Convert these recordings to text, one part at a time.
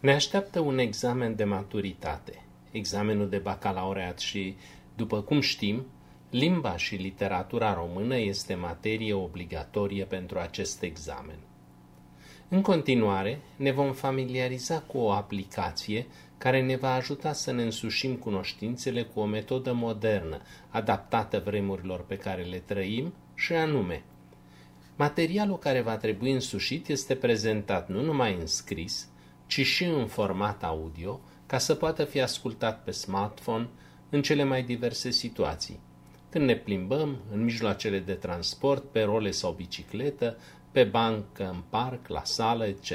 Ne așteaptă un examen de maturitate, examenul de bacalaureat și, după cum știm, limba și literatura română este materie obligatorie pentru acest examen. În continuare, ne vom familiariza cu o aplicație care ne va ajuta să ne însușim cunoștințele cu o metodă modernă, adaptată vremurilor pe care le trăim, și anume, materialul care va trebui însușit este prezentat nu numai în scris, ci și în format audio, ca să poată fi ascultat pe smartphone în cele mai diverse situații. Când ne plimbăm, în mijloacele de transport, pe role sau bicicletă, pe bancă, în parc, la sală, etc.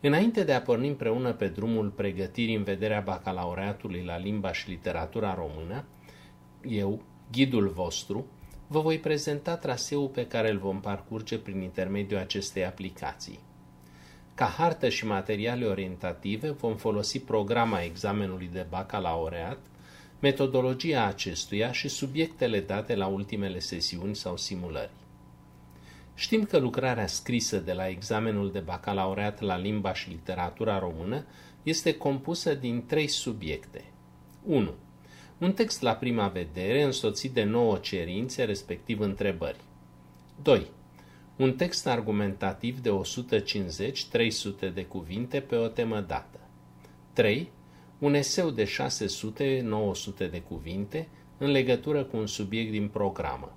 Înainte de a porni împreună pe drumul pregătirii în vederea bacalaureatului la limba și literatura română, eu, ghidul vostru, vă voi prezenta traseul pe care îl vom parcurge prin intermediul acestei aplicații. Ca hartă și materiale orientative vom folosi programa examenului de bacalaureat, metodologia acestuia și subiectele date la ultimele sesiuni sau simulări. Știm că lucrarea scrisă de la examenul de bacalaureat la limba și literatura română este compusă din trei subiecte. 1. Un text la prima vedere însoțit de nouă cerințe, respectiv întrebări. 2. Un text argumentativ de 150-300 de cuvinte pe o temă dată. 3. Un eseu de 600-900 de cuvinte în legătură cu un subiect din programă.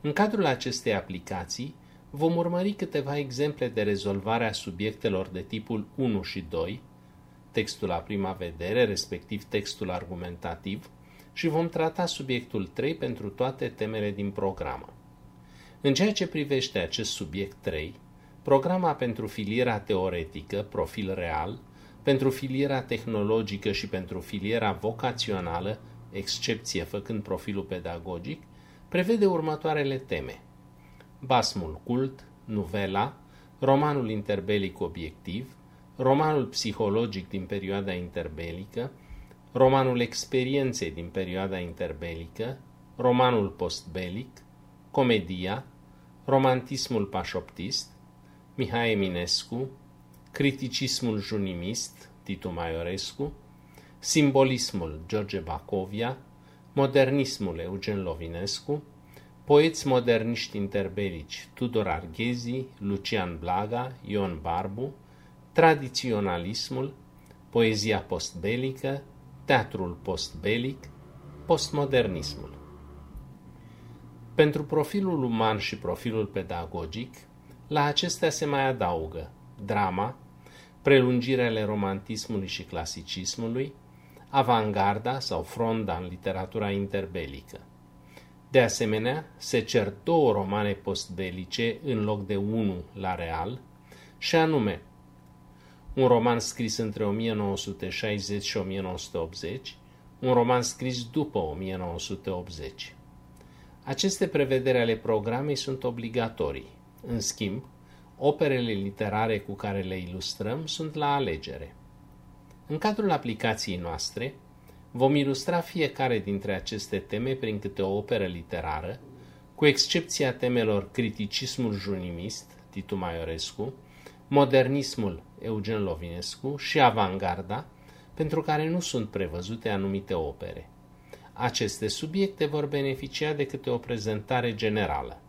În cadrul acestei aplicații vom urmări câteva exemple de rezolvare a subiectelor de tipul 1 și 2, textul la prima vedere, respectiv textul argumentativ, și vom trata subiectul 3 pentru toate temele din programă. În ceea ce privește acest subiect 3, programa pentru filiera teoretică, profil real, pentru filiera tehnologică și pentru filiera vocațională, excepție făcând profilul pedagogic, prevede următoarele teme. Basmul cult, nuvela, romanul interbelic obiectiv, romanul psihologic din perioada interbelică, romanul experienței din perioada interbelică, romanul postbelic, comedia, romantismul pașoptist, Mihai Eminescu, criticismul junimist, Titu Maiorescu, simbolismul George Bacovia, modernismul Eugen Lovinescu, poeți moderniști interbelici Tudor Arghezi, Lucian Blaga, Ion Barbu, tradiționalismul, poezia postbelică, teatrul postbelic, postmodernismul. Pentru profilul uman și profilul pedagogic, la acestea se mai adaugă drama, prelungirele romantismului și clasicismului, avangarda sau fronda în literatura interbelică. De asemenea, se cer două romane postbelice în loc de unul la real, și anume un roman scris între 1960 și 1980, un roman scris după 1980. Aceste prevederi ale programei sunt obligatorii. În schimb, operele literare cu care le ilustrăm sunt la alegere. În cadrul aplicației noastre, vom ilustra fiecare dintre aceste teme prin câte o operă literară, cu excepția temelor criticismul junimist, Titu Maiorescu, modernismul Eugen Lovinescu și avangarda, pentru care nu sunt prevăzute anumite opere. Aceste subiecte vor beneficia de câte o prezentare generală.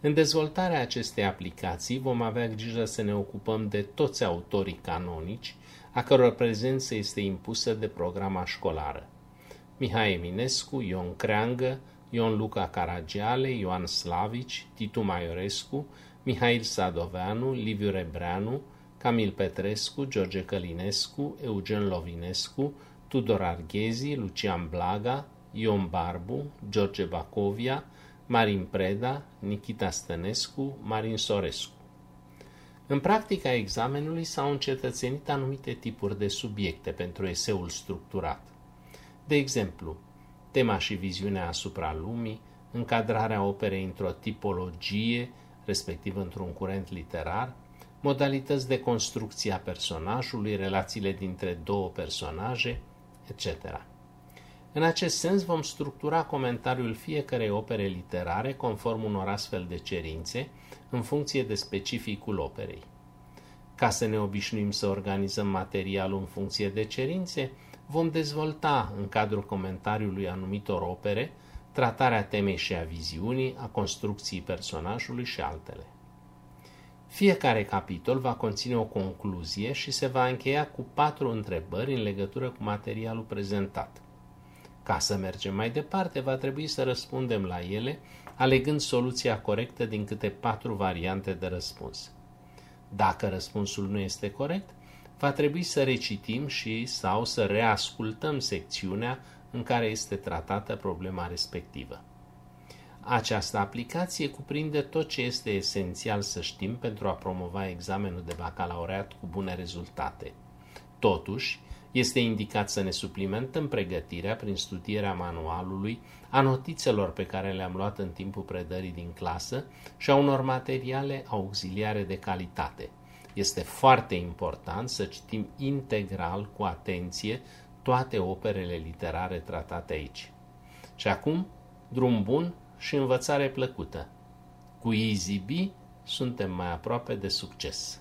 În dezvoltarea acestei aplicații vom avea grijă să ne ocupăm de toți autorii canonici, a căror prezență este impusă de programa școlară. Mihai Eminescu, Ion Creangă, Ion Luca Caragiale, Ioan Slavici, Titu Maiorescu, Mihail Sadoveanu, Liviu Rebreanu, Camil Petrescu, George Călinescu, Eugen Lovinescu, Tudor Arghezi, Lucian Blaga, Ion Barbu, George Bacovia, Marin Preda, Nikita Stănescu, Marin Sorescu. În practica examenului s-au încetățenit anumite tipuri de subiecte pentru eseul structurat. De exemplu, tema și viziunea asupra lumii, încadrarea operei într-o tipologie, respectiv într-un curent literar, modalități de construcție a personajului, relațiile dintre două personaje, etc. În acest sens vom structura comentariul fiecarei opere literare conform unor astfel de cerințe, în funcție de specificul operei. Ca să ne obișnuim să organizăm materialul în funcție de cerințe, vom dezvolta în cadrul comentariului anumitor opere tratarea temei și a viziunii, a construcției personajului și altele. Fiecare capitol va conține o concluzie și se va încheia cu patru întrebări în legătură cu materialul prezentat. Ca să mergem mai departe, va trebui să răspundem la ele, alegând soluția corectă din câte patru variante de răspuns. Dacă răspunsul nu este corect, va trebui să recitim și sau să reascultăm secțiunea în care este tratată problema respectivă. Această aplicație cuprinde tot ce este esențial să știm pentru a promova examenul de bacalaureat cu bune rezultate. Totuși, este indicat să ne suplimentăm pregătirea prin studierea manualului, a notițelor pe care le-am luat în timpul predării din clasă și a unor materiale auxiliare de calitate. Este foarte important să citim integral, cu atenție, toate operele literare tratate aici. Și acum, drum bun și învățare plăcută. Cu EasyB suntem mai aproape de succes.